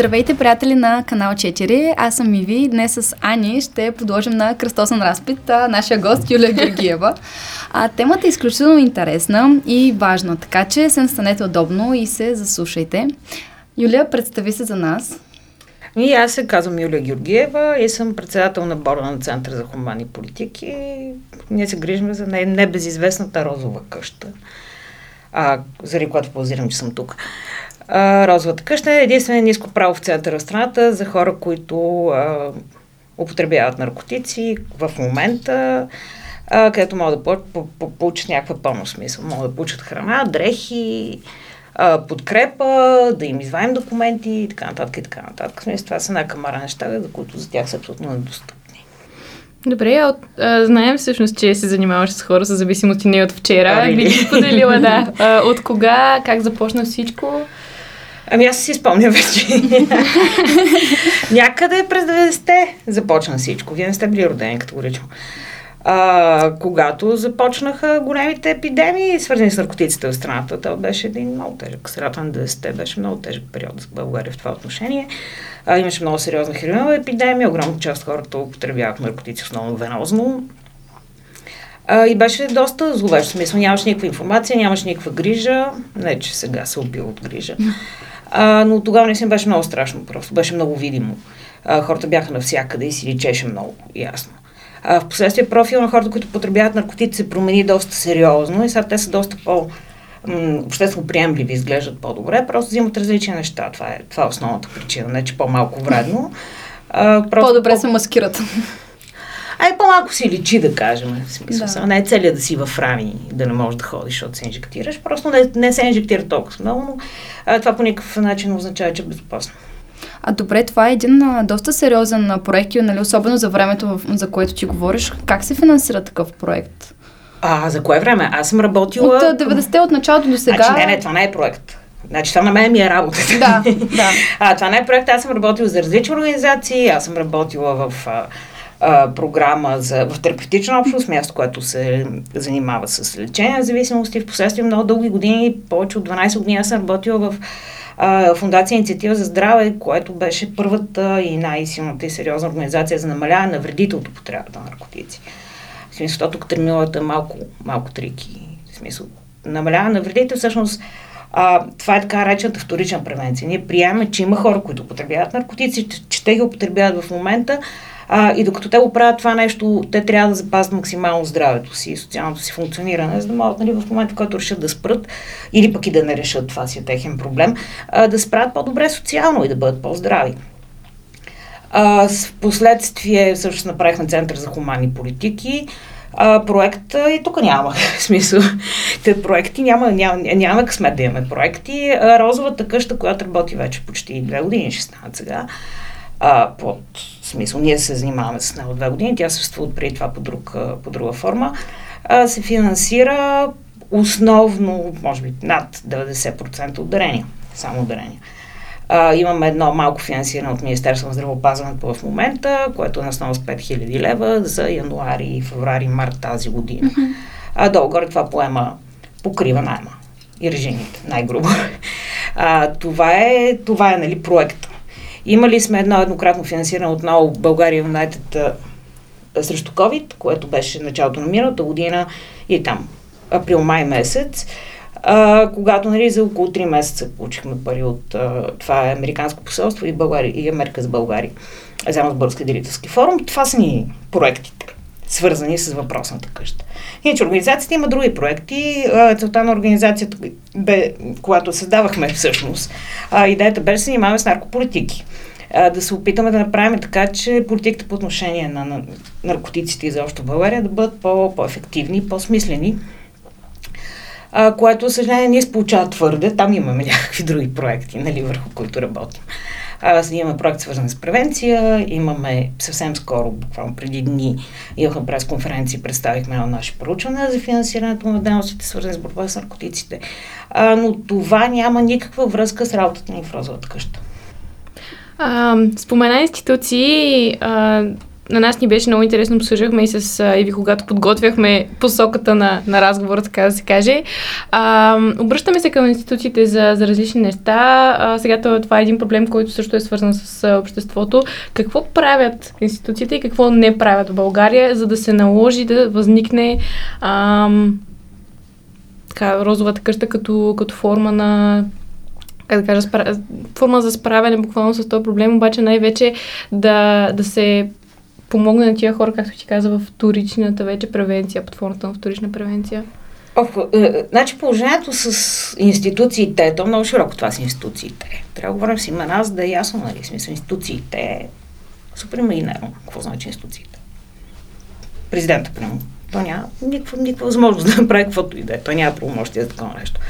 Здравейте, приятели на канал 4. Аз съм Иви днес с Ани ще подложим на кръстосен разпит а, нашия гост Юлия Георгиева. А, темата е изключително интересна и важна, така че се настанете удобно и се заслушайте. Юлия, представи се за нас. И аз се казвам Юлия Георгиева и съм председател на борда на Център за хумани политики. Ние се грижим за небезизвестната розова къща, а, заради която позирам, че съм тук. А, розовата къща е единствено ниско право в центъра на страната за хора, които а, употребяват наркотици в момента, а, където могат да по, по, получат някаква помощ смисъл. Могат да получат храна, дрехи, а, подкрепа, да им извадим документи и така нататък и така нататък. Смисъл, това са една камара неща, за които за тях са абсолютно недостъпни. Добре, от, а, знаем всъщност, че се занимаваш с хора с зависимости не от вчера. Би ли споделила, да. А, от кога, как започна всичко? Ами аз си спомня вече. Някъде през 90-те започна всичко. Вие не сте били родени категорично. А, когато започнаха големите епидемии, свързани с наркотиците в страната, това беше един много тежък. Средата на 90-те беше много тежък период за България в това отношение. А, имаше много сериозна хероинова епидемия, огромна част от хората употребяваха наркотици основно венозно. А, и беше доста зловещо. Смисъл, нямаш никаква информация, нямаш никаква грижа. Не, че сега се убил от грижа. А, но тогава не си беше много страшно, просто беше много видимо. А, хората бяха навсякъде и си личеше много ясно. А, в последствие профил на хората, които потребяват наркотици, се промени доста сериозно и сега те са доста по- обществено приемливи, изглеждат по-добре, просто взимат различни неща. Това е, това е основната причина, не че по-малко вредно. А, просто По-добре по- се маскират. Ай, по-малко си личи, да кажем. В смисъл, да. не е целият да си в рами, да не можеш да ходиш, защото се инжектираш. Просто не, не се инжектира толкова много, но а, това по никакъв начин означава, че е безопасно. А добре, това е един а, доста сериозен проект, нали, особено за времето, за което ти говориш. Как се финансира такъв проект? А, за кое време? Аз съм работила... От 90-те, от началото до сега... Значи, не, не, това не е проект. Значи това на мен ми е работа. Да, да. А, това не е проект. Аз съм работила за различни организации. Аз съм работила в програма за, в терапевтична общност, място, което се занимава с лечение на зависимости. В последствие много дълги години, повече от 12 години, аз съм работила в а, Фундация Инициатива за здраве, което беше първата и най-силната и сериозна организация за намаляване на вредите от употребата на наркотици. В смисъл, тук терминологията е малко, малко трики. В смисъл, намаляване на вредите всъщност а, това е така речената вторична превенция. Ние приемаме, че има хора, които употребяват наркотици, че те ги употребяват в момента, а, и докато те го правят това нещо, те трябва да запазят максимално здравето си и социалното си функциониране, за да могат нали, в момента, в който решат да спрат, или пък и да не решат, това си е техен проблем, а, да спрат по-добре социално и да бъдат по-здрави. А, в последствие също направихме Център за хуманни политики, а, проект и тук няма смисъл. Те проекти няма, няма, няма късмет да имаме проекти. А, розовата къща, която работи вече почти две години, ще станат сега, а, под смисъл, ние се занимаваме с него две години, тя съществува преди това по, друг, по друга форма, а, се финансира основно, може би над 90% от дарения, само дарения. А, имаме едно малко финансиране от Министерство на здравеопазването в момента, което е на основа с 5000 лева за януари, феврари, март тази година. Mm-hmm. А долу-горе това поема, покрива найма и режимите, най-грубо. А, това е, това е нали, проект Имали сме едно еднократно финансиране отново България Юнайтед срещу COVID, което беше началото на миналата година и там. Април-май месец, а, когато нали, за около 3 месеца получихме пари от а, това е Американско посолство и, България, и Америка с България, заедно с Български делителски форум. Това са ни проектите, свързани с въпросната къща. Иначе организацията има други проекти. Целта на организацията бе, когато създавахме всъщност, идеята беше да се занимаваме с наркополитики да се опитаме да направим така, че политиката по отношение на, на наркотиците и заобщо в България да бъдат по, по-ефективни, по-смислени. А, което, съжаление, ние получава твърде. Там имаме някакви други проекти, нали, върху които работим. А, имаме проект свързан с превенция, имаме съвсем скоро, буквално преди дни, имахме пресконференция, представихме едно наше проучване за финансирането на дейностите, свързани с борба с наркотиците. А, но това няма никаква връзка с работата ни в розовата къща. А, спомена институции, а, на нас ни беше много интересно, обсъждахме и с Иви, когато подготвяхме посоката на, на разговора, така да се каже. А, обръщаме се към институциите за, за различни неща. А, сега това е един проблем, който също е свързан с обществото. Какво правят институциите и какво не правят в България, за да се наложи да възникне а, така, розовата къща като, като форма на как да кажа, спра... форма за справяне буквално с този проблем, обаче най-вече да, да се помогне на тия хора, както ти каза, в вторичната вече превенция, под формата на вторична превенция? Ох, е, значи положението с институциите, то много широко това са институциите. Трябва да говорим с имена, за да е ясно, нали, смисъл институциите. Супер маринерно, какво значи институциите. Президента, прямо. То няма никаква, никаква възможност да направи каквото и да е. Той няма правомощие за такова нещо.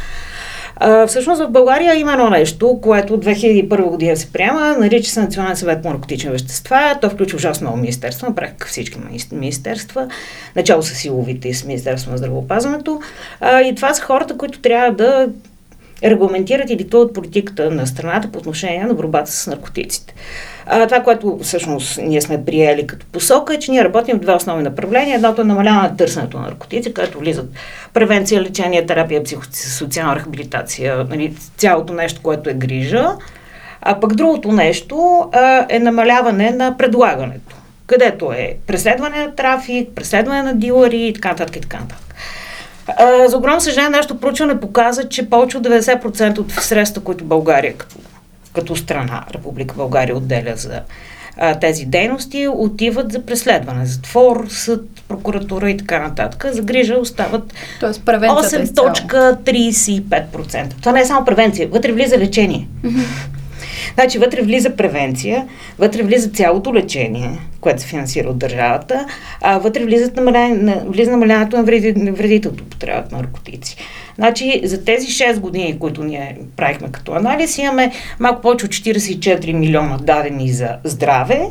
Всъщност в България има едно нещо, което от 2001 година се приема, нарича се Национален съвет по наркотични вещества. То включва ужасно много министерства, направих всички министерства, начало с силовите и с Министерство на здравеопазването. И това са хората, които трябва да регламентират и диктуват политиката на страната по отношение на борбата с наркотиците. А, това, което всъщност ние сме приели като посока е, че ние работим в две основни направления. Едното е намаляване на търсенето на наркотици, където влизат превенция, лечение, терапия, психосоциална рехабилитация, нали, цялото нещо, което е грижа. А пък другото нещо а, е намаляване на предлагането, където е преследване на трафик, преследване на дилъри и така нататък и така нататък. За огромно съжаление, нашето проучване показа, че повече от 90% от средства, които България като, като страна, Република България отделя за а, тези дейности, отиват за преследване. Затвор, съд, прокуратура и така нататък. За грижа остават 8.35%. Това не е само превенция, вътре влиза лечение. Значи вътре влиза превенция, вътре влиза цялото лечение, което се финансира от държавата, а вътре влиза, намаля... влиза намаляването на вреди... вредителното употребата на наркотици. Значи за тези 6 години, които ние правихме като анализ, имаме малко повече от 44 милиона дадени за здраве,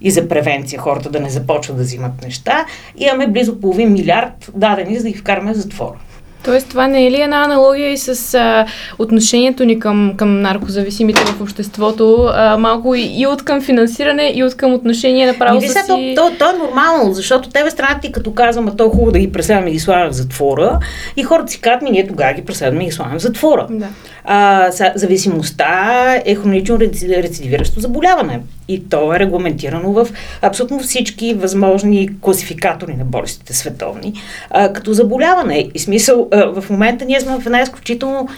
и за превенция хората да не започват да взимат неща. Имаме близо половин милиард дадени, за да ги вкараме в затвора. Тоест, това не е ли една аналогия и с а, отношението ни към, към наркозависимите в обществото, а, малко и, и от към финансиране, и от към отношение на право си... То, то, то, е нормално, защото тебе страната ти като казваме, то е хубаво да ги преследваме и ги слагаме в затвора, и хората си казват, ми ние тогава ги преследваме и ги слагаме в затвора. Да. А, зависимостта е хронично рецидивиращо заболяване. И то е регламентирано в абсолютно всички възможни класификатори на болестите световни, а, като заболяване. И смисъл, а, в момента ние сме в една изключително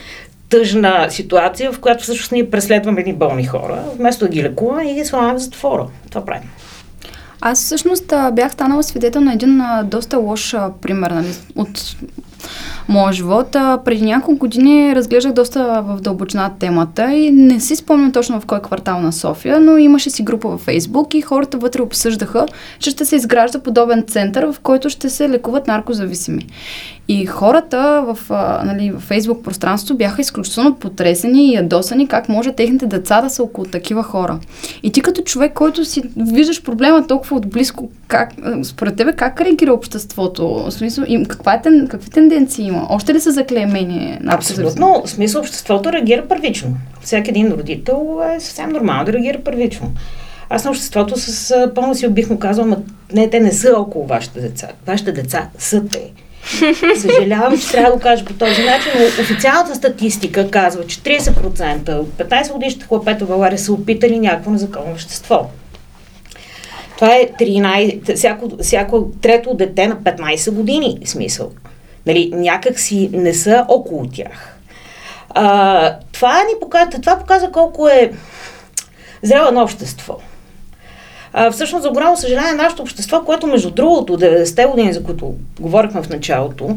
тъжна ситуация, в която всъщност ние преследваме едни болни хора, вместо да ги лекуваме и ги слагаме в затвора. Това правим. Аз всъщност бях станала свидетел на един доста лош пример нали, от моя живот. А, преди няколко години разглеждах доста в дълбочина темата и не си спомням точно в кой квартал на София, но имаше си група във Фейсбук и хората вътре обсъждаха, че ще се изгражда подобен център, в който ще се лекуват наркозависими. И хората в, а, нали, в Фейсбук пространството бяха изключително потресени и ядосани как може техните деца да са около такива хора. И ти като човек, който си виждаш проблема толкова отблизко, как, според тебе как реагира обществото? В смисъл, им, каква е, какви тенденции има? Още ли са заклеймени? Абсолютно. В смисъл обществото реагира първично. Всеки един родител е съвсем нормално да реагира първично. Аз на обществото с пълно си бих му казал, не, те не са около вашите деца. Вашите деца са те. Съжалявам, че трябва да го кажа по този начин, но официалната статистика казва, че 30% от 15 годишните хлапета в България са опитали някакво незаконно вещество. Това е 13, всяко, всяко трето дете на 15 години, смисъл. Нали, някак си не са около тях. А, това, ни показва, това показва колко е зрело на общество. А, всъщност, за голямо съжаление, нашето общество, което между другото, 90-те години, за които говорихме в началото,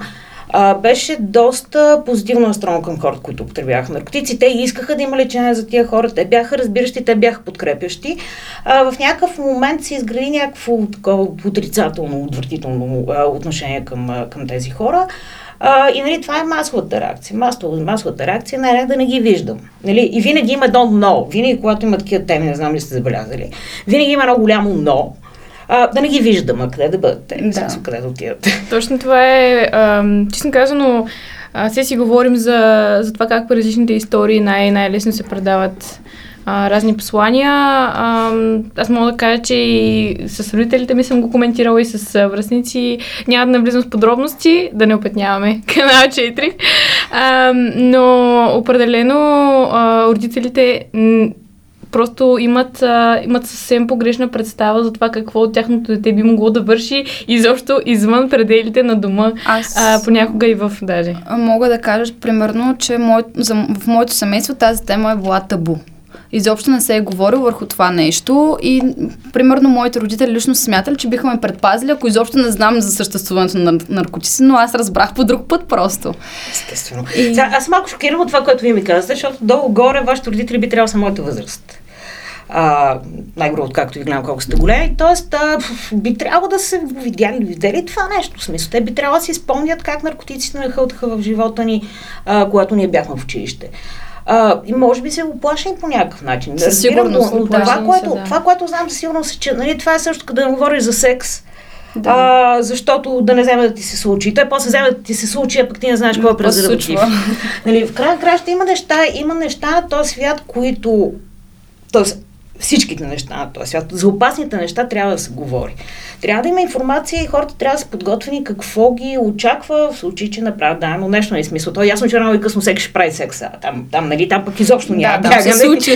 а, беше доста позитивно настроено към хората, които употребяваха наркотици. Те искаха да има лечение за тия хора, те бяха разбиращи, те бяха подкрепящи. А, в някакъв момент се изгради някакво такова отрицателно, отвратително а, отношение към, а, към тези хора. А, и нали, това е масовата реакция. Масова, масовата реакция най да не ги виждам. Нали? И винаги има едно но. Винаги, когато има такива теми, не знам ли сте забелязали, винаги има едно голямо но. А, да не ги виждам, а къде да бъдат те, да. къде да отидат. Точно това е, а, честно казано, а, си говорим за, за това как различните истории най- най-лесно се предават а, разни послания. А, аз мога да кажа, че и с родителите ми съм го коментирала и с връзници. Няма да навлизам в подробности, да не опетняваме канал 4. А, но определено а, родителите просто имат, а, имат съвсем погрешна представа за това какво от тяхното дете би могло да върши изобщо извън пределите на дома, Аз... а, понякога и в даже. Мога да кажа, примерно, че мой, за, в моето семейство тази тема е била табу изобщо не се е говорил върху това нещо и примерно моите родители лично смятали, че биха ме предпазили, ако изобщо не знам за съществуването на наркотици, но аз разбрах по друг път просто. Естествено. И... Сега, аз малко шокирам от това, което вие ми казвате, защото долу-горе вашите родители би трябвало са моята възраст. Най-грубо, както ви гледам колко сте големи. Тоест, а, би трябвало да се видяли, видели това нещо. В смисъл, те би трябвало да си спомнят как наркотиците нахълтаха в живота ни, а, когато ние бяхме в училище. А, и може би се оплашени по някакъв начин. Със сигурност. Но, но това, което, да. това, което знам със сигурност е, че нали, това е също като да говориш за секс. Да. А, защото да не вземе да ти се случи. Той после вземе да ти се случи, а пък ти не знаеш какво е презерватив. нали, в края краща има неща, има неща на този свят, които... Тоест, всичките неща на този свят. За опасните неща трябва да се говори. Трябва да има информация и хората трябва да са подготвени какво ги очаква в случай, че направят да, но нещо не е смисъл. То е ясно, че рано и късно всеки ще прави секса. Там, там, нали, там пък изобщо няма. Да, там се случи.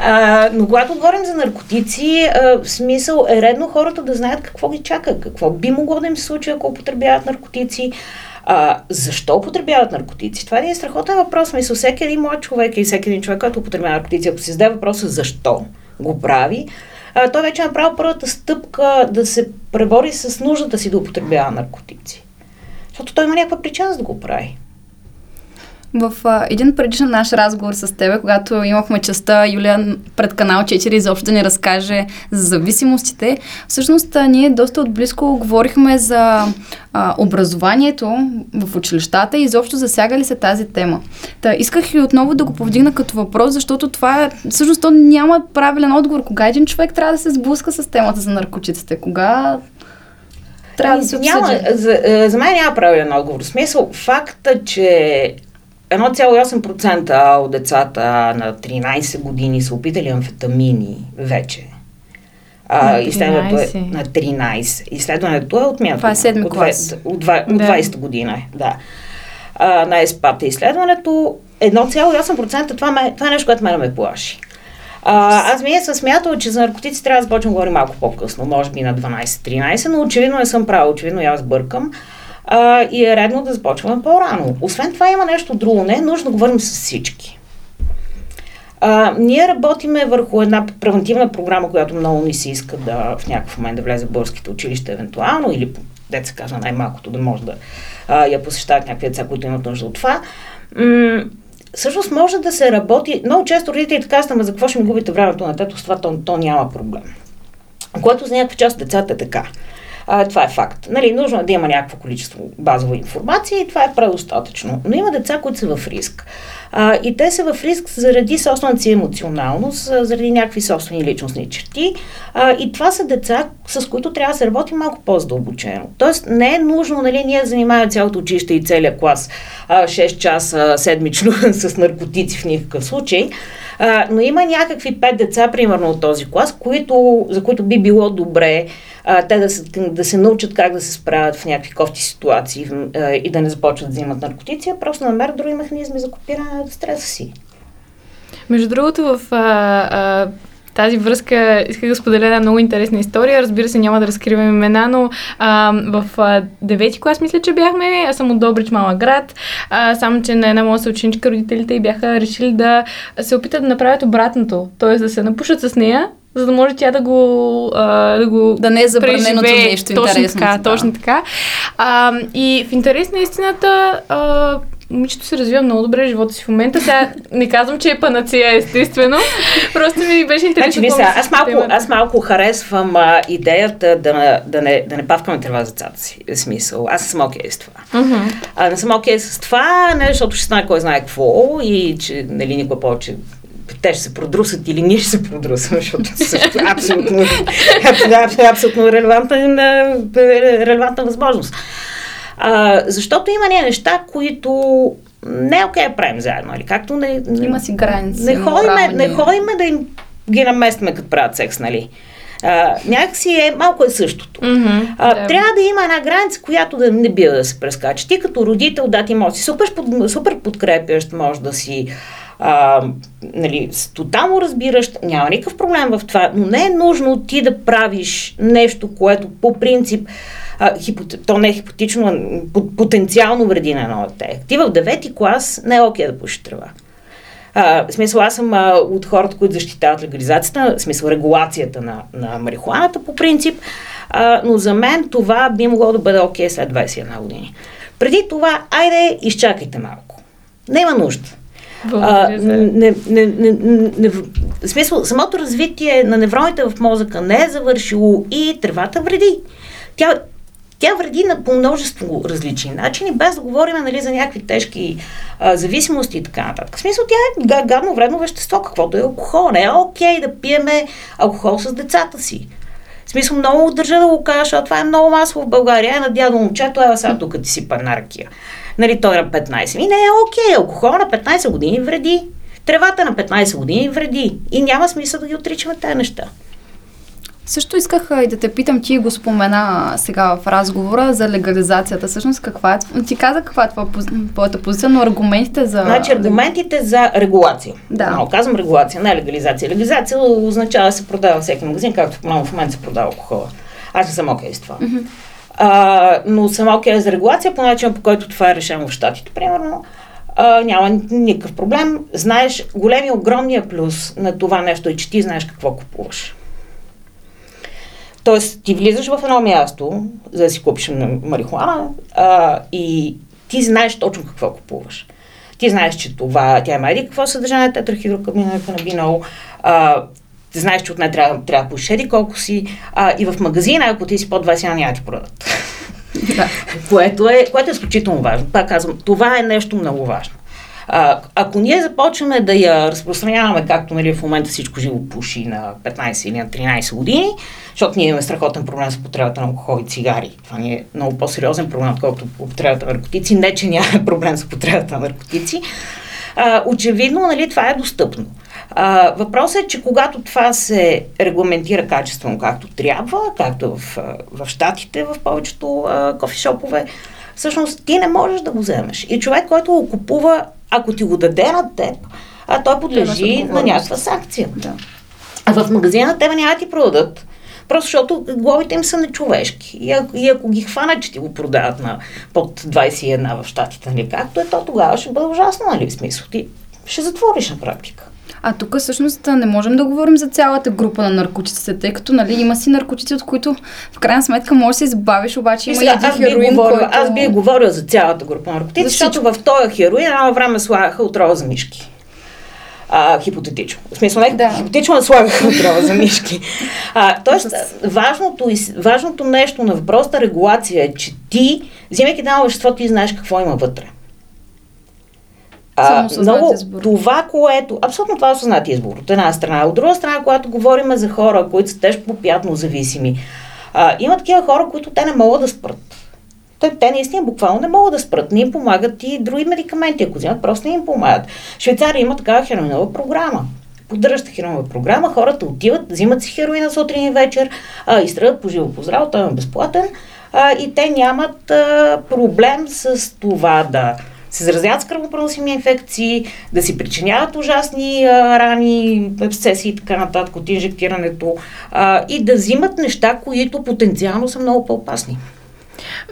а, но когато говорим за наркотици, а, в смисъл е редно хората да знаят какво ги чака, какво би могло да им се случи, ако употребяват наркотици. А, защо употребяват наркотици? Това е страхотен въпрос. Мисля, всеки един млад човек и всеки един човек, който употребява наркотици, ако си зададе въпроса защо го прави, а, той вече е направил първата стъпка да се пребори с нуждата си да употребява наркотици. Защото той има някаква причина да го прави. В а, един предишен наш разговор с тебе, когато имахме частта Юлия пред канал 4 изобщо да ни разкаже за зависимостите, всъщност а, ние доста отблизко говорихме за а, образованието в училищата и изобщо засяга ли се тази тема. Та, исках и отново да го повдигна като въпрос, защото това е, всъщност то няма правилен отговор. Кога един човек трябва да се сблъска с темата за наркотиците? Кога трябва да се обсъди? Няма, за, е, за мен няма правилен отговор. В смисъл, факта, че 1,8% от децата на 13 години са опитали амфетамини вече. А, изследването е на 13. Изследването е отмятано. Това е 7 клас. От, от, от, да. 20 година е, да. А, на ЕСПАТа изследването 1,8% това, ме, това е нещо, което ме ме плаши. А, аз ми съм смятала, че за наркотици трябва да започнем да говорим малко по-късно, може би на 12-13, но очевидно не съм права, очевидно и аз бъркам а, и е редно да започваме по-рано. Освен това има нещо друго. Не е нужно да говорим с всички. А, ние работиме върху една превентивна програма, която много ни се иска да в някакъв момент да влезе в българските училища евентуално или деца казва най-малкото да може да а, я посещават някакви деца, които имат нужда от това. М- всъщност може да се работи, много често родителите казват, за какво ще ми губите времето на тето, с това то, то няма проблем. Което за някаква част от децата е така. А, това е факт. Нали, нужно е да има някакво количество базова информация и това е предостатъчно. Но има деца, които са в риск. А, и те са в риск заради собствената си емоционалност, заради някакви собствени личностни черти. А, и това са деца, с които трябва да се работи малко по-задълбочено. Тоест не е нужно, нали, ние занимаваме цялото училище и целият клас а, 6 часа седмично с наркотици в никакъв случай. А, но има някакви пет деца, примерно от този клас, които, за които би било добре а, те да се, да се научат как да се справят в някакви кофти ситуации а, и да не започват да взимат наркотици, а просто намерят други механизми за копиране на стреса си. Между другото, в а, а, тази връзка исках да споделя една много интересна история. Разбира се, няма да разкривам имена, но а, в а, девети клас мисля, че бяхме. Аз съм от Добрич, малък град. А, само, че на една моя съученичка родителите и бяха решили да се опитат да направят обратното. Т.е. да се напушат с нея, за да може тя да го... А, да, го да не е забраненото нещо точно интересно. Така, да. Точно така. А, и в интерес на истината... А, момичето се развива много добре в живота си в момента. Сега не казвам, че е панацея, естествено. Просто ми беше интересно. Значи, сега, аз, малко, аз малко харесвам а, идеята да, да, не, да не павкаме трева за децата си. В смисъл. Аз съм окей okay с това. Uh-huh. А, не съм окей okay с това, не защото ще знае кой знае какво и че нали, никога повече те ще се продрусат или ние ще се продрусим, защото също е абсолютно, абсолютно релевантна, релевантна възможност. А, защото има ние неща, които не е окей да правим заедно. Или както не, има си граници. Не ходиме, не ходиме да им ги наместваме като правят секс, нали? А, някакси е малко е същото. Mm-hmm, а, да. Трябва да има една граница, която да не бива да се прескача. Ти като родител, да, ти може си супер, супер подкрепящ, може да си а, нали, тотално разбиращ, няма никакъв проблем в това, но не е нужно ти да правиш нещо, което по принцип а, хипот... то не е хипотично, а потенциално вреди на едно дете. Ти в девети клас не е окей да пушиш трева. А, в смисъл, аз съм а, от хората, които защитават легализацията, в смисъл регулацията на, на марихуаната по принцип, а, но за мен това би могло да бъде окей след 21 години. Преди това, айде, изчакайте малко. Няма нужда. А, не, не, не, не, в смисъл, самото развитие на невроните в мозъка не е завършило и тревата вреди. Тя, тя вреди на по множество различни начини, без да говорим нали, за някакви тежки а, зависимости и така нататък. В смисъл, тя е гадно вредно вещество, каквото е алкохол. Не е окей да пиеме алкохол с децата си. В смисъл, много държа да го кажа, защото това е много масово в България. Е на дядо момчето, е сега тук ти си пърна ракия. Нали, той е на 15. И не е окей, алкохол на 15 години вреди. Тревата на 15 години вреди. И няма смисъл да ги отричаме тези неща. Също исках и да те питам, ти го спомена сега в разговора за легализацията. Всъщност каква е, ти каза каква е твоята позиция, но аргументите за... Значи аргументите за регулация. Да. Но, казвам регулация, не легализация. Легализация означава да се продава всеки магазин, както в момента се продава алкохола. Аз не съм окей okay с това. Mm-hmm. А, но съм окей okay за регулация по начин, по който това е решено в Штатите, примерно. А, няма никакъв проблем. Знаеш, големия, огромния плюс на това нещо е, че ти знаеш какво купуваш. Тоест, ти влизаш в едно място, за да си купиш марихуана а, и ти знаеш точно какво купуваш. Ти знаеш, че това, тя има еди какво съдържание, тетрахидроканабинол, а, ти знаеш, че от нея трябва, трябва да пушеди колко си, а, и в магазина, ако ти си под 20, няма ти продадат. Да. което, е, което е изключително важно. Пак казвам, това е нещо много важно. А, ако ние започваме да я разпространяваме, както нали, в момента всичко живо пуши на 15 или на 13 години, защото ние имаме страхотен проблем с потребата на алкохол и цигари. Това ни е много по-сериозен проблем, отколкото употребата на наркотици. Не, че нямаме проблем с потребата на наркотици. А, очевидно, нали, това е достъпно. А, въпросът е, че когато това се регламентира качествено както трябва, както в, в Штатите, в повечето кофешопове, всъщност ти не можеш да го вземеш. И човек, който го купува, ако ти го даде на теб, а той подлежи на някаква санкция. Да. А в магазина тебе няма да ти продадат. Просто защото глобите им са нечовешки. И ако, и ако ги хванат, че ти го продават на под 21 в щатите, нали, както е, то тогава ще бъде ужасно, нали, в смисъл. Ти ще затвориш на практика. А тук всъщност не можем да говорим за цялата група на наркотиците, тъй като нали, има си наркотици, от които в крайна сметка можеш да се избавиш, обаче има и един хероин, говорил, който... Аз бих говорил за цялата група на наркотици, защото в този хероин едно време слагаха отрова за мишки. А, хипотетично. В смисъл, не, да. хипотетично да слагаха отрова за мишки. А, тоест, важното, важното нещо на въпросната регулация е, че ти, взимайки едно вещество, ти знаеш какво има вътре. А, много, избор. това, което... Абсолютно това е осъзнат избор от една страна. От друга страна, когато говорим за хора, които са тежко попятно зависими, а, има такива хора, които те не могат да спрат. Те, те наистина буквално не могат да спрат. Не им помагат и други медикаменти. Ако взимат, просто не им помагат. Швейцария има такава хероинова програма. Поддържаща хероинова програма, хората отиват, взимат си хероина сутрин и вечер, а, изстрадат по живо по здраво, той е безплатен а, и те нямат а, проблем с това да се заразяват с кръвопроносими инфекции, да си причиняват ужасни а, рани, абсцеси и така нататък от инжектирането а, и да взимат неща, които потенциално са много по-опасни.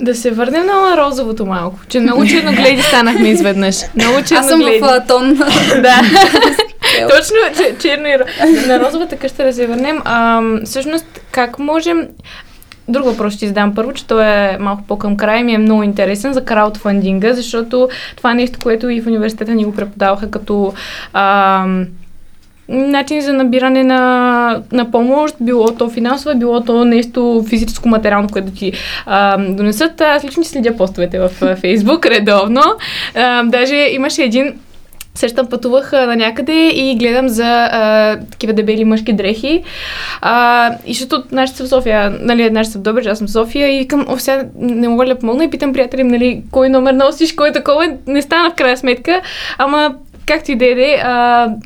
Да се върнем на розовото малко, че много черногледи станахме изведнъж. Много черногледи. Аз съм в тон. да. Точно, черно и На розовата къща да се върнем. А, всъщност, как можем друг въпрос ще задам първо, че той е малко по-към край ми е много интересен за краудфандинга, защото това е нещо, което и в университета ни го преподаваха като а, начин за набиране на, на помощ, било то финансово, било то нещо физическо, материално, което ти а, донесат. Аз лично следя постовете в Фейсбук редовно. А, даже имаше един Сещам, пътувах на някъде и гледам за а, такива дебели мъжки дрехи. А, и защото нашите са в София, нали, нашите са в Добрич, аз съм в София и към, о, не мога да помогна и питам приятели, нали, кой номер носиш, кой такова, не стана в крайна сметка, ама както и да е,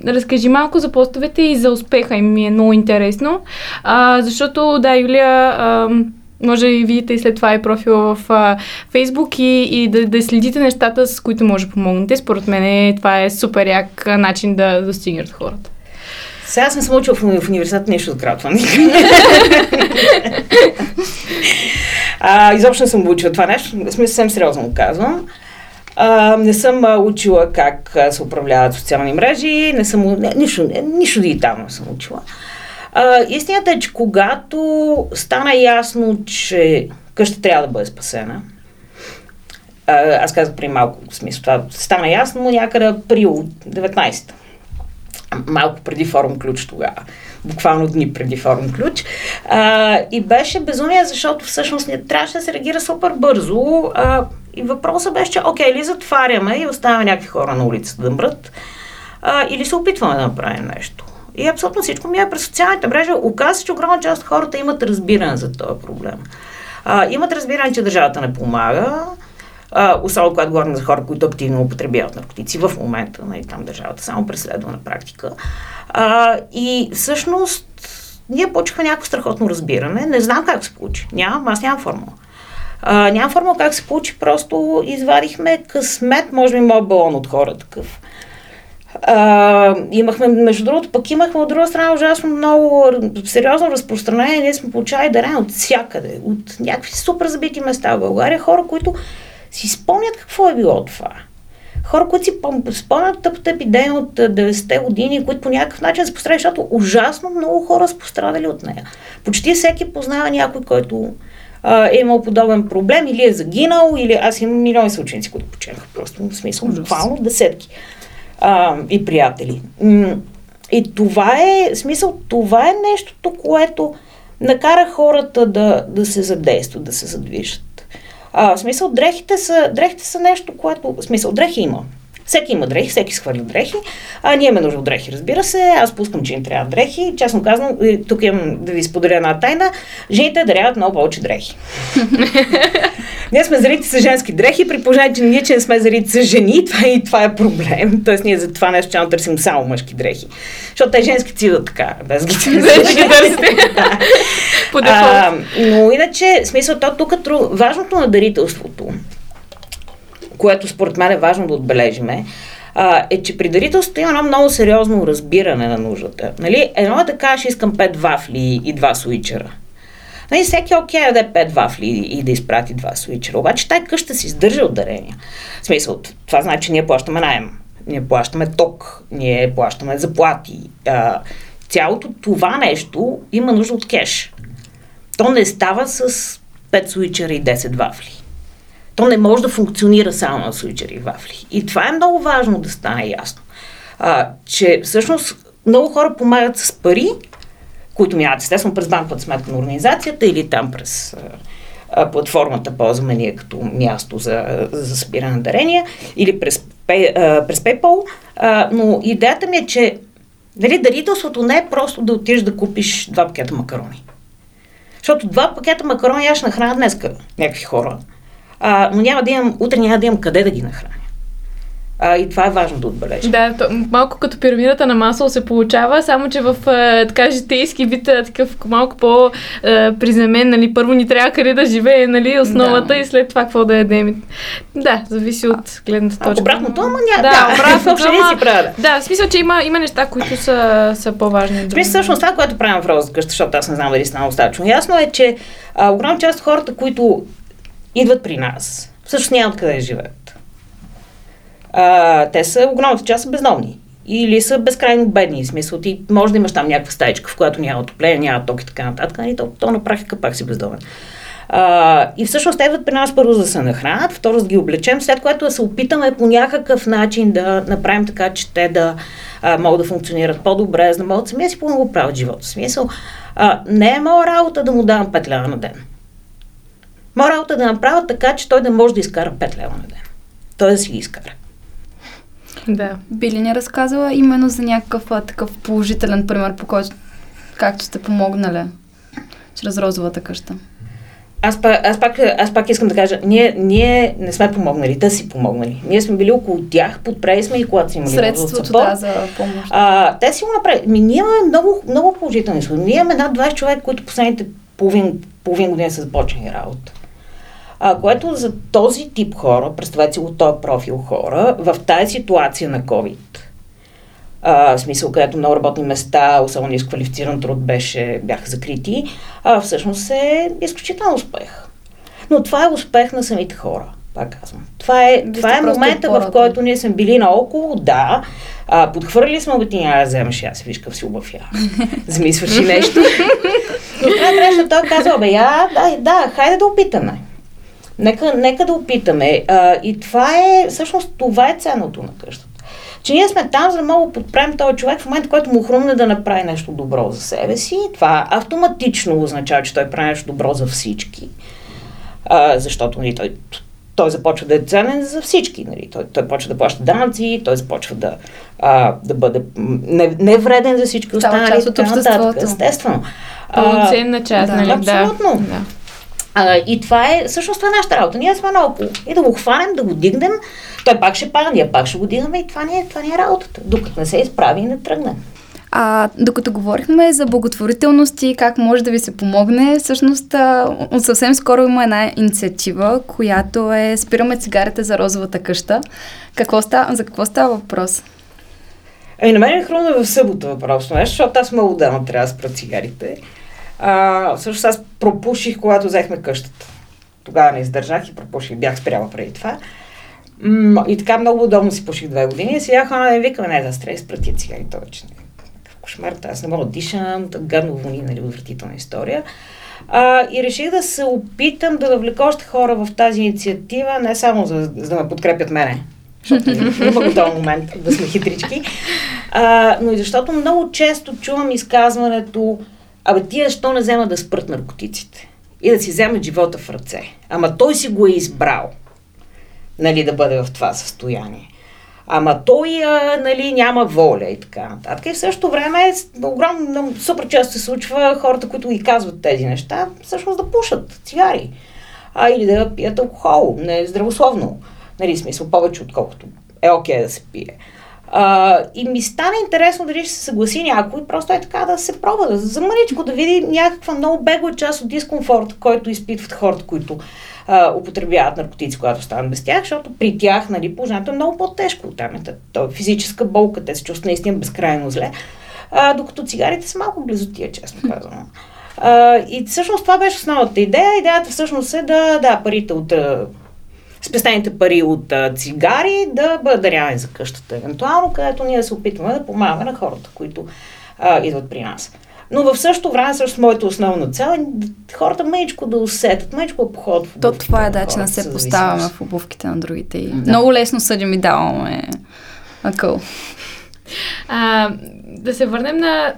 разкажи малко за постовете и за успеха им ми е много интересно, а, защото да, Юлия а, може и видите и след това и профила в а, Фейсбук и, и да, да следите нещата, с които може да помогнете. Според мен това е супер як начин да достигнат хората. Сега съм се учил в, в университет нещо за краудфандинг. а, изобщо не съм учила това нещо, смисъл съвсем сериозно го казвам. А, не съм а, учила как а, се управляват социални мрежи, не съм, не, нищо, не, нищо дигитално съм учила. А, истината е, че когато стана ясно, че къща трябва да бъде спасена, а, аз казах при малко, смисъл, това стана ясно някъде април 19 малко преди форум ключ тогава, буквално дни преди форум ключ. А, и беше безумие, защото всъщност не трябваше да се реагира супер бързо. А, и въпросът беше, че окей, или затваряме и оставяме някакви хора на улицата да мрат, а, или се опитваме да направим нещо. И абсолютно всичко ми е през социалните мрежи. Оказва се, че огромна част от хората имат разбиране за този проблем. А, имат разбиране, че държавата не помага, а, особено когато говорим за хора, които активно употребяват наркотици в момента, нали, там държавата само преследва на практика. А, и всъщност ние почваме някакво страхотно разбиране. Не знам как се получи. Нямам, аз нямам формула. А, нямам формула как се получи, просто извадихме късмет, може би моят балон от хора такъв. А, имахме, между другото, пък имахме от друга страна ужасно много сериозно разпространение. Ние сме получали дарения от всякъде, от някакви супер забити места в България. Хора, които си спомнят какво е било това. Хора, които си спомнят тъпата епидемия от 90-те години, които по някакъв начин са пострадали, защото ужасно много хора са пострадали от нея. Почти всеки познава някой, който а, е имал подобен проблем или е загинал, или аз имам милиони съученици, които поченаха. Просто в смисъл, буквално десетки а, и приятели. И това е, смисъл, това е нещото, което накара хората да, да се задействат, да се задвижат. А, в смисъл, дрехите са, дрехите са нещо, което... В смисъл, дрехи има. Всеки има дрехи, всеки схвърля дрехи. А ние имаме нужда от дрехи, разбира се. Аз пускам, че им трябва дрехи. Честно казвам, тук имам да ви споделя една тайна. Жените даряват много повече дрехи. ние сме зарити с женски дрехи, при положение, че ние, че не сме зарити с жени, това, и това е проблем. Тоест ние за това нещо че търсим само мъжки дрехи. Защото те женски си идват така, без ги търсите. но иначе, смисъл, то тук важното на дарителството което според мен е важно да отбележиме, е, че при дарителството има едно много сериозно разбиране на нуждата. Нали? Едно е да кажеш, искам пет вафли и два суичера. Нали, всеки е окей да даде пет вафли и, да изпрати два суичера. Обаче тази къща си издържа от дарения. В смисъл, това значи, че ние плащаме найем, ние плащаме ток, ние плащаме заплати. А, цялото това нещо има нужда от кеш. То не става с 5 суичера и 10 вафли то не може да функционира само на свичери и вафли. И това е много важно да стане ясно. А, че всъщност много хора помагат с пари, които минават естествено през банковата сметка на организацията или там през а, платформата ползваме ние като място за, за събиране на дарения или през, а, през PayPal. А, но идеята ми е, че дали дарителството не е просто да отидеш да купиш два пакета макарони. Защото два пакета макарони аз ще нахраня днес някакви хора а, но няма да имам, утре няма да имам къде да ги нахраня. А, и това е важно да отбележа. Да, то, малко като пирамидата на масло се получава, само че в а, така житейски вид, такъв малко по-приземен, нали, първо ни трябва къде да живее, нали, основата да. и след това какво да ядем. Да, зависи от гледната точка. Обратното, ама няма. Да, да обратното, си правя. Да, в смисъл, че има, има неща, които са, са по-важни. Да. Всъщност това, което правим в Роза къща, защото аз не знам дали стана достатъчно ясно, е, че а, огромна част от хората, които идват при нас. Всъщност няма откъде живеят. А, те са, огромната част са бездомни. или са безкрайно бедни. В смисъл, ти може да имаш там някаква стаечка, в която няма отопление, няма ток и така нататък, и то, то на практика пак си бездомен. А, и всъщност те идват при нас първо да се нахранят, второ да ги облечем, след което да се опитаме по някакъв начин да направим така, че те да а, могат да функционират по-добре, за да могат сами да си по правят живота. В смисъл, а, не е моя работа да му давам 5 лева на ден. Моя работа е да направя така, че той да може да изкара 5 лева на ден. Той да си ги изкара. Да. Би ли ни разказала именно за някакъв а, такъв положителен пример, по който както сте помогнали чрез розовата къща? Аз пак, аз, пак, аз пак искам да кажа, ние, ние не сме помогнали, те си помогнали. Ние сме били около тях, подпрели сме и когато са имали Средството, да, за помощ. А, те си го направили. Ми, ние имаме много, много положителни случаи. Ние имаме над 20 човека, които последните половин, половин година са започнали работа. А, което за този тип хора, представете си от този профил хора, в тази ситуация на COVID, а, в смисъл, където много работни места, особено изквалифициран труд беше, бяха закрити, а, всъщност е изключително успех. Но това е успех на самите хора, пак казвам. Това е, това е момента, в който ние сме били наоколо, да, а, подхвърли сме го, ти няма да аз виж какъв си обав я. Замисваш и нещо. Но това трябваше той казва, бе, я, да, да, хайде да опитаме. Нека, нека да опитаме. А, и това е, всъщност, това е ценното на къщата. Че ние сме там, за да мога да подпрем този човек в момента, който му хрумне да направи нещо добро за себе си. Това автоматично означава, че той прави нещо добро за всички. А, защото нали, той, той започва да е ценен за всички. Нали. Той, той почва да плаща данъци, той започва да, а, да бъде не, не вреден за всички останали. част от обществото. Естествено. Пълноценна част, да, нали? Абсолютно. Да. А, и това е, всъщност това е нашата работа. Ние сме наоколо. И да го хванем, да го дигнем, той пак ще пада, ние пак ще го дигаме и това не е, това не е работата. Докато не се изправи и не тръгне. А, докато говорихме за благотворителност и как може да ви се помогне, всъщност а, съвсем скоро има една инициатива, която е Спираме цигарите за розовата къща. Какво става, за какво става въпрос? Ами на мен е хрумна в събота въпрос, нещо, защото аз много дама трябва да спра цигарите. А, всъщност аз пропуших, когато взехме къщата. Тогава не издържах и пропуших, бях спряла преди това. М- и така много удобно си пуших две години. И сега хора не викаме, не, да стрес, спрати цигари, това вече не кошмар, аз не мога да дишам, гадно вони, нали, отвратителна история. А, и реших да се опитам да навлека още хора в тази инициатива, не само за, за да ме подкрепят мене, защото има го този момент да сме хитрички, а, но и защото много често чувам изказването, абе тия, що не взема да спрат наркотиците и да си вземат живота в ръце. Ама той си го е избрал, нали, да бъде в това състояние. Ама той, а, нали, няма воля и така нататък. И в същото време, огромно, супер често се случва хората, които ги казват тези неща, всъщност да пушат цигари. А, или да пият алкохол. Не здравословно. Нали, смисъл повече, отколкото е окей okay да се пие. А, и ми стана интересно дали ще се съгласи някой, просто е така да се пробва, да за мъничко да види някаква много бегла част от дискомфорт, който изпитват хората, които а, употребяват наркотици, когато станат без тях, защото при тях нали, положението е много по-тежко. Там е, то е физическа болка, те се чувстват наистина безкрайно зле, а, докато цигарите са малко близо тия, честно казвам. А, и всъщност това беше основната идея. Идеята всъщност е да, да, парите от спестените пари от а, цигари да бъдат дарявани за къщата, евентуално, където ние се опитваме да помагаме на хората, които а, идват при нас. Но в същото време, също моята основна цел е хората мъничко да усетят, мъничко да походят в То това е да, че не се поставяме в обувките на другите. И да. Много лесно съдим и даваме акъл. А, да се върнем на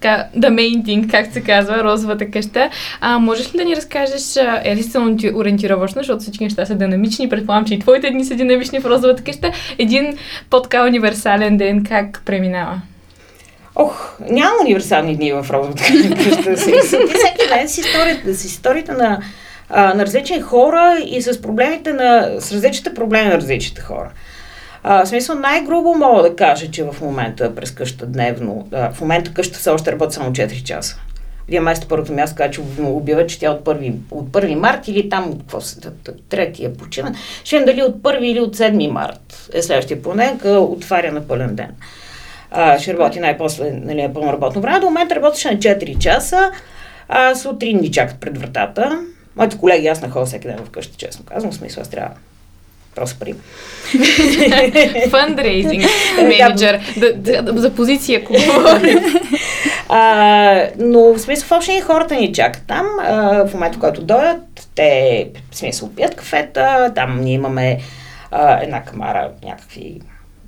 така, the main thing, както се казва, розовата къща. А, можеш ли да ни разкажеш, е ли се ориентировъчно, защото всички неща са динамични, предполагам, че и твоите дни са динамични в розовата къща, един по-така универсален ден как преминава? Ох, няма универсални дни в розовата къща. Всеки ден с историята, с историята на, а, на различни хора и с проблемите на, с различните проблеми на различните хора. А, в смисъл най-грубо мога да кажа, че в момента през къща дневно, а, в момента къща все още работи само 4 часа. Вие майсто първото място каза, че обява, че тя от 1, от 1 март или там, какво се, третия почина. Ще видим дали от 1 или от 7 март е следващия понеделник, отваря на пълен ден. А, ще работи най-после нали, е пълно работно време. До момента работеше на 4 часа. А, сутрин ни чакат пред вратата. Моите колеги, аз не ходя всеки ден вкъщи, честно казвам. В смисъл, аз трябва Просто пари. Фандрейзинг менеджер. за позиция, ако. А, но в смисъл в общи хората ни чакат там. А, в момента, в който дойдат, те в смисъл пият кафета, там ние имаме а, една камара, някакви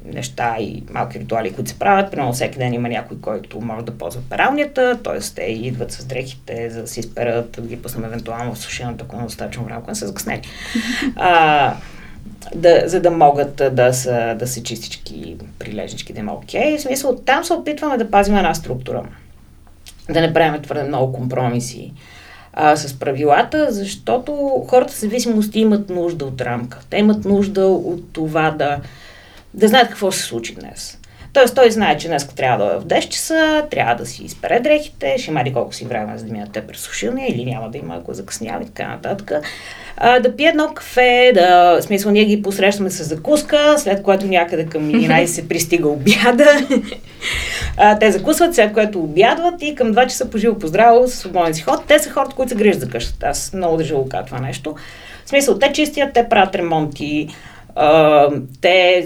неща и малки ритуали, които се правят. Примерно всеки ден има някой, който може да ползва пералнята, т.е. те идват с дрехите, за да си изперат, да ги пуснем евентуално в сушилната, ако е достатъчно време, са закъснели. Да, за да могат да са, да са чистички, прилежнички, да има окей. В смисъл, там се опитваме да пазим една структура. Да не правим твърде много компромиси а, с правилата, защото хората с зависимости имат нужда от рамка. Те имат нужда от това да, да знаят какво се случи днес. Тоест той знае, че днес трябва да е в 10 часа, трябва да си изпере дрехите, ще има ли колко си време за да минат те през сушилния или няма да има, ако закъснява и така нататък. А, да пие едно кафе, да, в смисъл ние ги посрещаме с закуска, след което някъде към 11 се пристига обяда. а, те закусват, след което обядват и към 2 часа по живо поздраво, с свободен си ход. Те са хората, които се грижат за къщата. Аз много държа това нещо. В смисъл, те чистят, те правят ремонти, а, те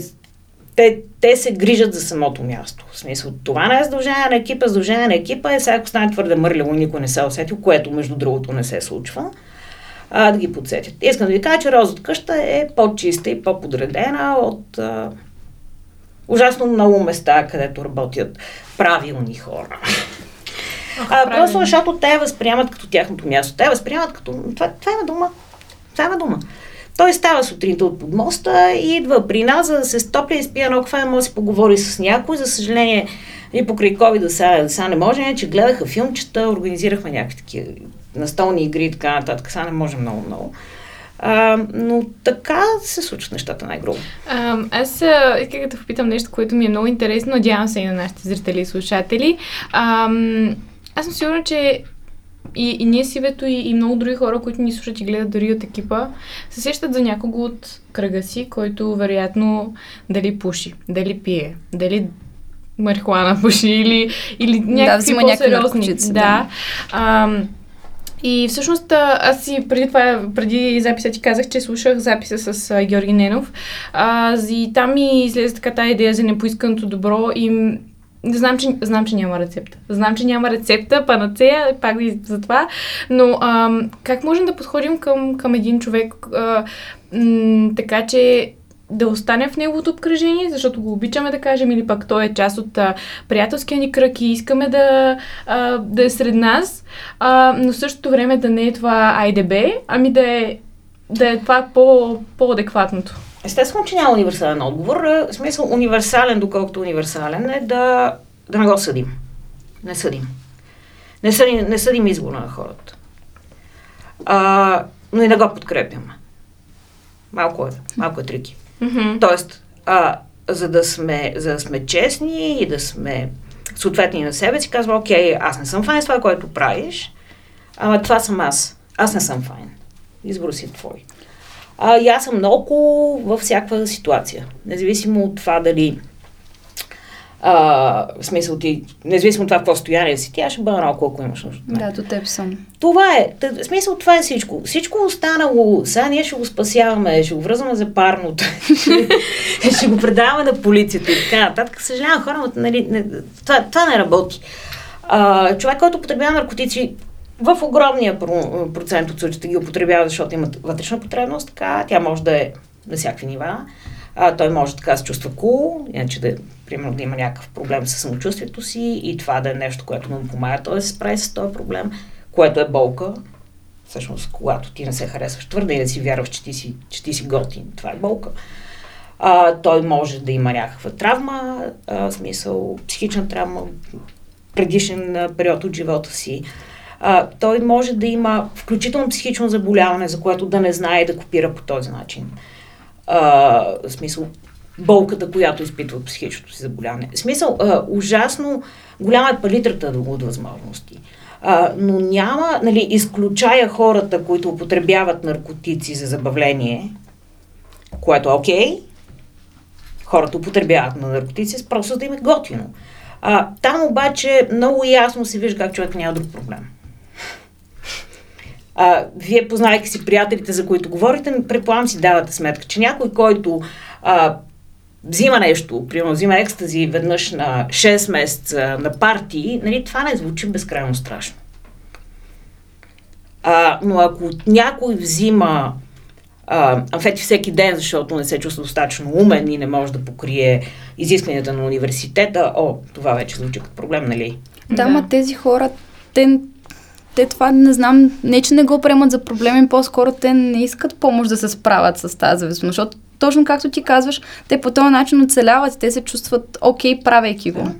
те, те се грижат за самото място. В смисъл, това не е задължение на екипа, задължение на екипа е сега, ако стане твърде мърляво никой не се е усетил, което между другото не се случва, а, да ги подсетят. Искам да ви кажа, че розата къща е по-чиста и по-подредена от а, ужасно много места, където работят правилни хора. а, просто защото те възприемат като тяхното място. Те възприемат като... Това, това е дума. Това е дума. Той става сутринта от подмоста и идва при нас, за да се стопля и спия едно кафе, може да си поговори с някой. За съжаление, и покрай COVID сега, сега не може, че гледаха филмчета, организирахме някакви такива настолни игри и така нататък. Сега не може много-много. А, но така се случват нещата най-грубо. Аз исках да попитам нещо, което ми е много интересно. Надявам се и на нашите зрители и слушатели. А, аз съм сигурна, че и, и ние си вето и, и много други хора, които ни слушат и гледат дори от екипа, се сещат за някого от кръга си, който вероятно дали пуши, дали пие, дали марихуана пуши или, или някакви да, по-сериозни. Да. да. А, и всъщност аз си преди това, преди записа ти казах, че слушах записа с а, Георги Ненов. А, и там ми излезе така тази идея за непоисканото добро и Знам че, знам, че няма рецепта. Знам, че няма рецепта, панацея, пак за това. Но а, как можем да подходим към, към един човек а, м- така, че да остане в неговото обкръжение, защото го обичаме да кажем, или пък той е част от а, приятелския ни кръг и искаме да, а, да е сред нас, а, но в същото време да не е това АйДБ, ами да е, да е това по, по-адекватното. Естествено, че няма универсален отговор. В смисъл универсален, доколкото универсален е да, да не го съдим. Не съдим. Не съдим, не съдим избора на хората. А, но и да го подкрепяме. Малко е, малко е трики. Mm-hmm. Тоест, а, за, да сме, за да сме честни и да сме съответни на себе си, казва, окей, аз не съм файн с това, което правиш, ама това съм аз. Аз не съм файн. Избор си твой. А, и аз съм много във всяка ситуация. Независимо от това дали а, в смисъл ти, независимо от това какво състояние си, тя ще бъде много, ако имаш нужда. Да, до теб съм. Това е. Тъ, в смисъл това е всичко. Всичко останало, сега ние ще го спасяваме, ще го връзваме за парното, ще го предаваме на полицията и така нататък. Съжалявам, хора, но нали, не, това, това не работи. А, човек, който потребява наркотици, в огромния процент от случаите ги употребява, защото имат вътрешна потребност, така, тя може да е на всякакви нива. А, той може така да се чувства кул, cool, иначе да, примерно, да има някакъв проблем с самочувствието си и това да е нещо, което му помага той да се справи с този проблем, което е болка. Всъщност, когато ти не се харесваш твърде и да си вярваш, че ти си, че ти си готин, това е болка. А, той може да има някаква травма, а, в смисъл психична травма, предишен период от живота си а, той може да има включително психично заболяване, за което да не знае да копира по този начин. А, в смисъл, болката, която изпитва от психичното си заболяване. В смисъл, а, ужасно голяма е палитрата от възможности. А, но няма, нали, изключая хората, които употребяват наркотици за забавление, което е окей, хората употребяват на наркотици, просто да им е готино. А, там обаче много ясно се вижда как човек няма друг проблем. А, вие познавайки си приятелите, за които говорите, предполагам си давате сметка, че някой, който а, взима нещо, примерно взима екстази веднъж на 6 месеца на партии, нали, това не звучи безкрайно страшно. А, но ако някой взима а, амфети всеки ден, защото не се чувства достатъчно умен и не може да покрие изискванията на университета, о, това вече звучи като проблем, нали? Да, да. ма тези хора, те, те това не знам, не че не го приемат за проблеми, по-скоро те не искат помощ да се справят с тази зависимост, защото точно както ти казваш, те по този начин оцеляват и те се чувстват окей, правейки го. Да.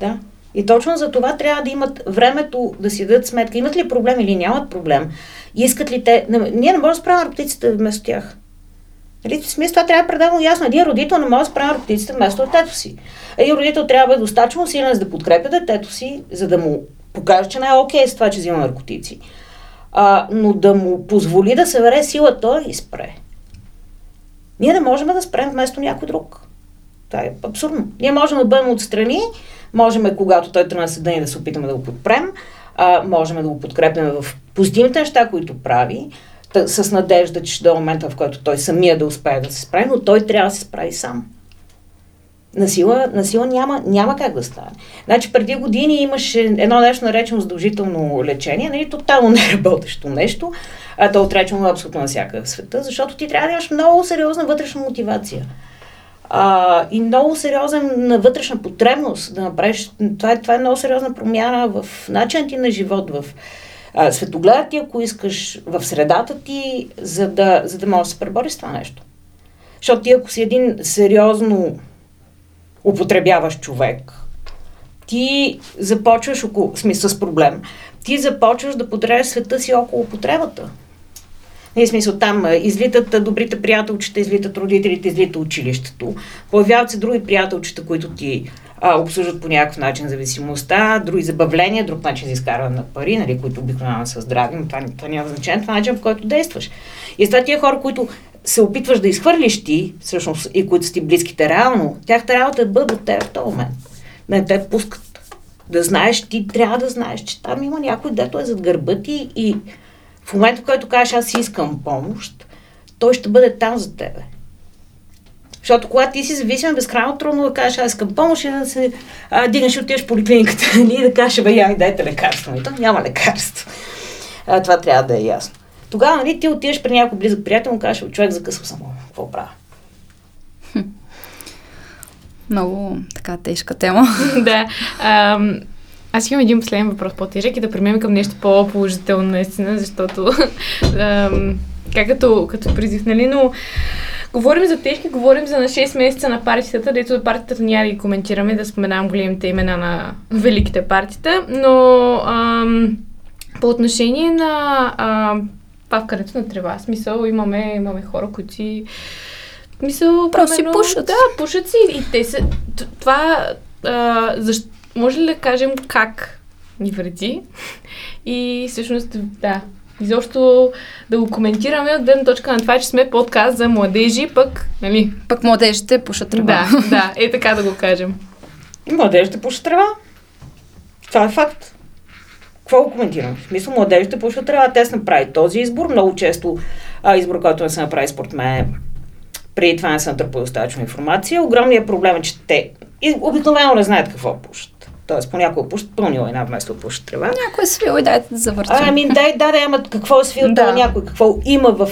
да. И точно за това трябва да имат времето да си дадат сметка, имат ли проблем или нямат проблем. Искат ли те... Ние не можем да справим роптиците вместо тях. Нали, в смисъл това трябва да е пределно ясно. Един родител не може да справя роптиците вместо детето си. Един родител трябва да бъде достатъчно силен, за да подкрепя детето си, за да му покаже, че не е окей с това, че взима наркотици. А, но да му позволи да събере силата и спре. Ние не можем да спрем вместо някой друг. Това е абсурдно. Ние можем да бъдем отстрани, можем, когато той тръгне съдъни, да се опитаме да го подпрем, а, можем да го подкрепяме в позитивните неща, които прави, с надежда, че до момента, в който той самия да успее да се справи, но той трябва да се справи сам. Насила, насила няма, няма как да стане. Значи преди години имаше едно нещо наречено задължително лечение, нали, тотално неработещо нещо, а то отречено абсолютно навсякъде в света, защото ти трябва да имаш много сериозна вътрешна мотивация. А, и много сериозна вътрешна потребност да направиш. Това е, това е много сериозна промяна в начинът ти на живот, в а, светогледа ти, ако искаш, в средата ти, за да, за да можеш да се пребориш с това нещо. Защото ти, ако си един сериозно употребяваш човек, ти започваш, около, смисъл с проблем, ти започваш да подреждаш света си около употребата. Не смисъл там излитат добрите приятелчета, излитат родителите, излита училището. Появяват се други приятелчета, които ти а, обслужват по някакъв начин зависимостта, други забавления, друг начин за изкарване на пари, нали, които обикновено са здрави, но това, това няма значение, това е начин, в който действаш. И след тия хора, които се опитваш да изхвърлиш ти, всъщност, и които са ти близките реално, тяхта работа е да бъдат от теб в този момент. Не те пускат. Да знаеш, ти трябва да знаеш, че там има някой, дето е зад гърба ти и в момента, в който кажеш аз искам помощ, той ще бъде там за тебе. Защото когато ти си зависим, безкрайно трудно да кажеш, аз искам помощ и да се а, дигнеш и отидеш в поликлиниката нали, и да кажеш, бе, я дайте лекарство. И то няма лекарство. А, това трябва да е ясно. Тогава нали, ти отидеш при някой близък приятел и му кажеш, човек, закъсва само. Какво правя? Много така тежка тема. да. Ам, аз имам един последен въпрос по-тежък и да преминем към нещо по-положително наистина, защото ам, как като, като призив, нали, но Говорим за тежки, говорим за на 6 месеца на партията, дето за партията няма да ги коментираме, да споменавам големите имена на великите партита, но ам, по отношение на ам, павкането на трева, смисъл имаме, имаме хора, които си Мисъл, Просто си пушат. Да, пушат си и те са... Това... А, защо, може ли да кажем как ни вреди? И всъщност, да, изобщо да го коментираме от гледна точка на това, че сме подкаст за младежи, пък, нали? Пък младежите пушат трева. Да, да, е така да го кажем. Младежите пушат трева. Това е факт. Какво го коментирам? В смисъл, младежите пушат трева. Те са направи този избор. Много често а, избор, който не се направи според мен преди това не съм търпил достатъчно информация. Огромният проблем е, че те обикновено не знаят какво пушат. Тоест, понякога пушат пълни война, вместо да пушат трева. Някой е свил и дайте да завъртим. Ами, дай, да, да, ама какво е свил да. някой, какво има в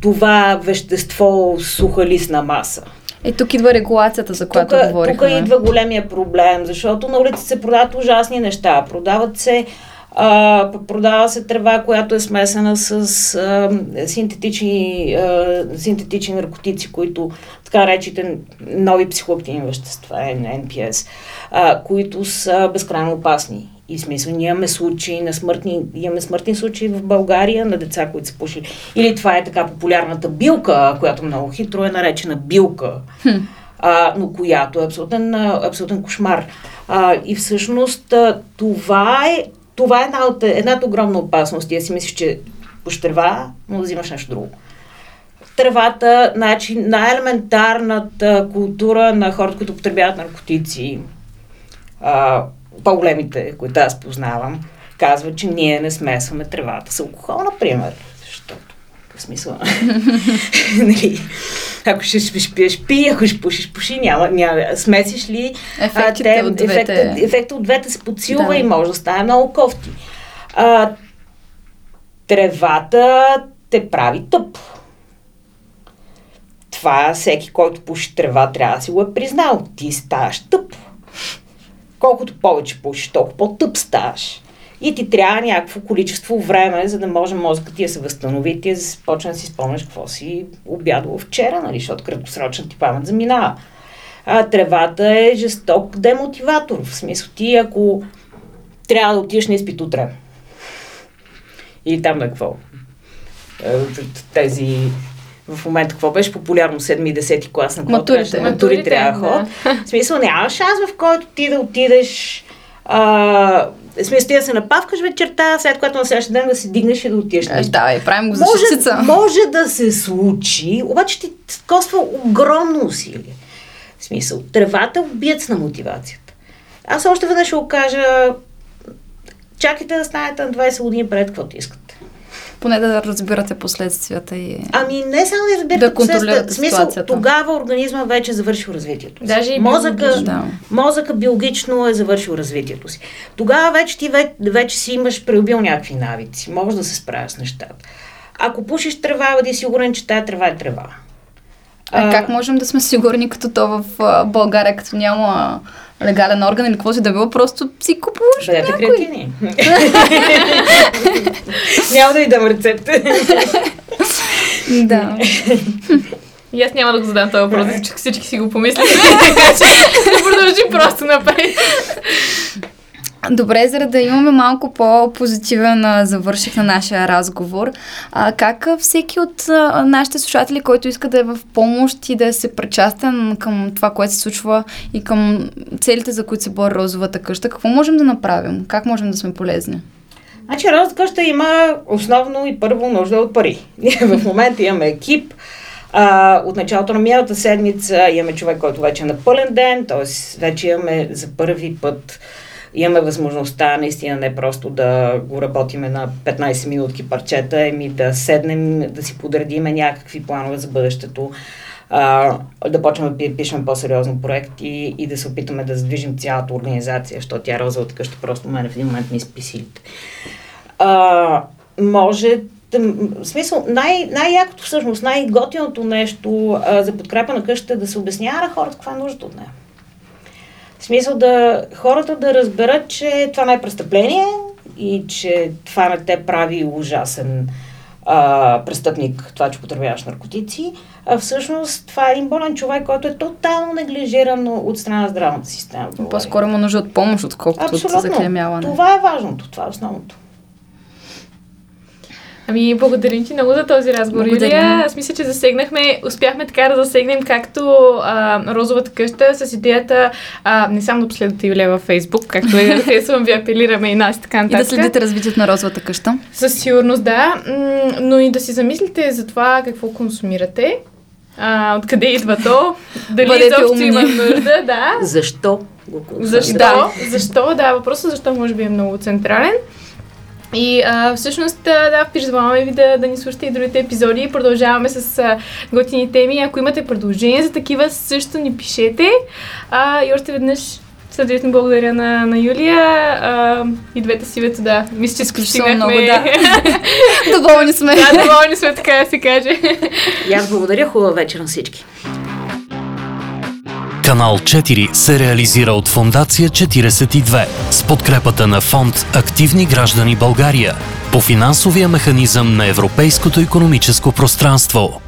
това вещество суха лисна маса. Е, тук идва регулацията, за която тук, говорихме. Тук идва големия проблем, защото на улица се продават ужасни неща. Продават се а, продава се трева, която е смесена с а, синтетични, а, синтетични наркотици, които така речите нови психоактивни вещества, NPS, а, които са безкрайно опасни. И смисъл, ние имаме случаи на смъртни, имаме смъртни случаи в България на деца, които са пушили. Или това е така популярната билка, която много хитро е наречена билка, хм. а, но която е абсолютен, абсолютен кошмар. А, и всъщност това е това е една от, едната огромна опасност. Ти си мислиш, че пуш трева, но да взимаш нещо друго. Тревата, значи най-елементарната култура на хората, които потребяват наркотици, а, по-големите, които аз познавам, казва, че ние не смесваме тревата с алкохол, например. Защото, в смисъл, нали, ако ще спиш, пи, ако ще пушиш, пуши, няма, няма. Смесиш ли, Ефектите те, от двете. ефекта, ефекта от двете се подсилва Да. и може да стане много кофти. А, тревата те прави тъп. Това всеки, който пуши трева, трябва да си го е признал. Ти ставаш тъп. Колкото повече пушиш, толкова по-тъп ставаш. И ти трябва някакво количество време, за да може мозъкът ти да се възстанови и ти да почне да си спомняш какво си обядвал вчера, нали, защото краткосрочна ти памет заминава. А, тревата е жесток демотиватор. В смисъл ти, ако трябва да отидеш на изпит утре. И там на какво? Е, Тези в момента какво беше популярно 7 и 10 клас на какво Матурите. трябваше? Матури Матурите, трябва да ходят. В смисъл няма шанс, в който ти да отидеш а, в смисъл ти да се напавкаш вечерта, след което на следващия ден да се дигнеш и да отидеш Е. Да, и правим го за Може, шестица. може да се случи, обаче ти коства огромно усилие. В смисъл, тревата убиец на мотивацията. Аз още веднъж ще го кажа, чакайте да станете на 20 години пред каквото искате. Поне да разбирате последствията и... Ами не само да разбирате Да контролирате смисъл, ситуацията. тогава организма вече е завършил развитието си. Даже и мозъка, биологично. Да. мозъка биологично е завършил развитието си. Тогава вече ти вече, вече си имаш преубил някакви навици. Може да се справяш с нещата. Ако пушиш трева, бъди сигурен, че тая трева е трева. А, как можем да сме сигурни, като то в а, България, като няма легален орган или какво си да било, просто си купуваш Бъдете някой. креативни. Няма да ви дам рецепта. Да. И аз няма да го задам този въпрос, всички, всички си го помислят. така че да продължим просто напред. Добре, за да имаме малко по-позитивен завърших на нашия разговор, а, как всеки от а, нашите слушатели, който иска да е в помощ и да се причастен към това, което се случва и към целите, за които се бори розовата къща, какво можем да направим? Как можем да сме полезни? Значи Роза къща има основно и първо нужда от пари. Ние в момента имаме екип. А, от началото на миналата седмица имаме човек, който вече е на пълен ден, т.е. вече имаме за първи път имаме възможността наистина не просто да го работиме на 15 минутки парчета, еми да седнем, да си подредиме някакви планове за бъдещето, да почнем да пи- пишем по-сериозно проект и, да се опитаме да задвижим цялата организация, защото тя розовата къща просто мене в един момент ми изпи силите. А, може в смисъл, най- най-якото всъщност, най-готиното нещо а, за подкрепа на къщата е да се обяснява на хората каква е нужда от нея. В смисъл да хората да разберат, че това не е престъпление и че това не те прави ужасен а, престъпник, това, че потребяваш наркотици, а всъщност това е един болен човек, който е тотално неглижиран от страна на здравната система. По-скоро има нужда от помощ, отколкото от заклемяване. Това е важното, това е основното. Ами, благодарим ти много за този разговор. Юлия. Аз мисля, че засегнахме, успяхме така да засегнем както а, розовата къща с идеята а, не само да последвате Юлия във Фейсбук, както е, харесвам ви, апелираме и нас и така И нататък. да следите развитието на розовата къща. Със сигурност, да. Но и да си замислите за това какво консумирате, а, откъде идва то, дали Бъдете изобщо умни. има нужда, да. Защо? Защо? Да. Защо? Да, въпросът защо може би е много централен. И а, всъщност, да, призоваваме ви да, да ни слушате и другите епизоди. Продължаваме с а, готини теми. Ако имате предложения за такива, също ни пишете. А, и още веднъж сърдечно благодаря на, на Юлия. А, и двете си вето, да. Мисля, че Изключително много, да. Доволни сме. да, доволни сме, така да се каже. И аз благодаря, хубава вечер на всички. Канал 4 се реализира от Фондация 42 подкрепата на фонд Активни граждани България по финансовия механизъм на Европейското економическо пространство.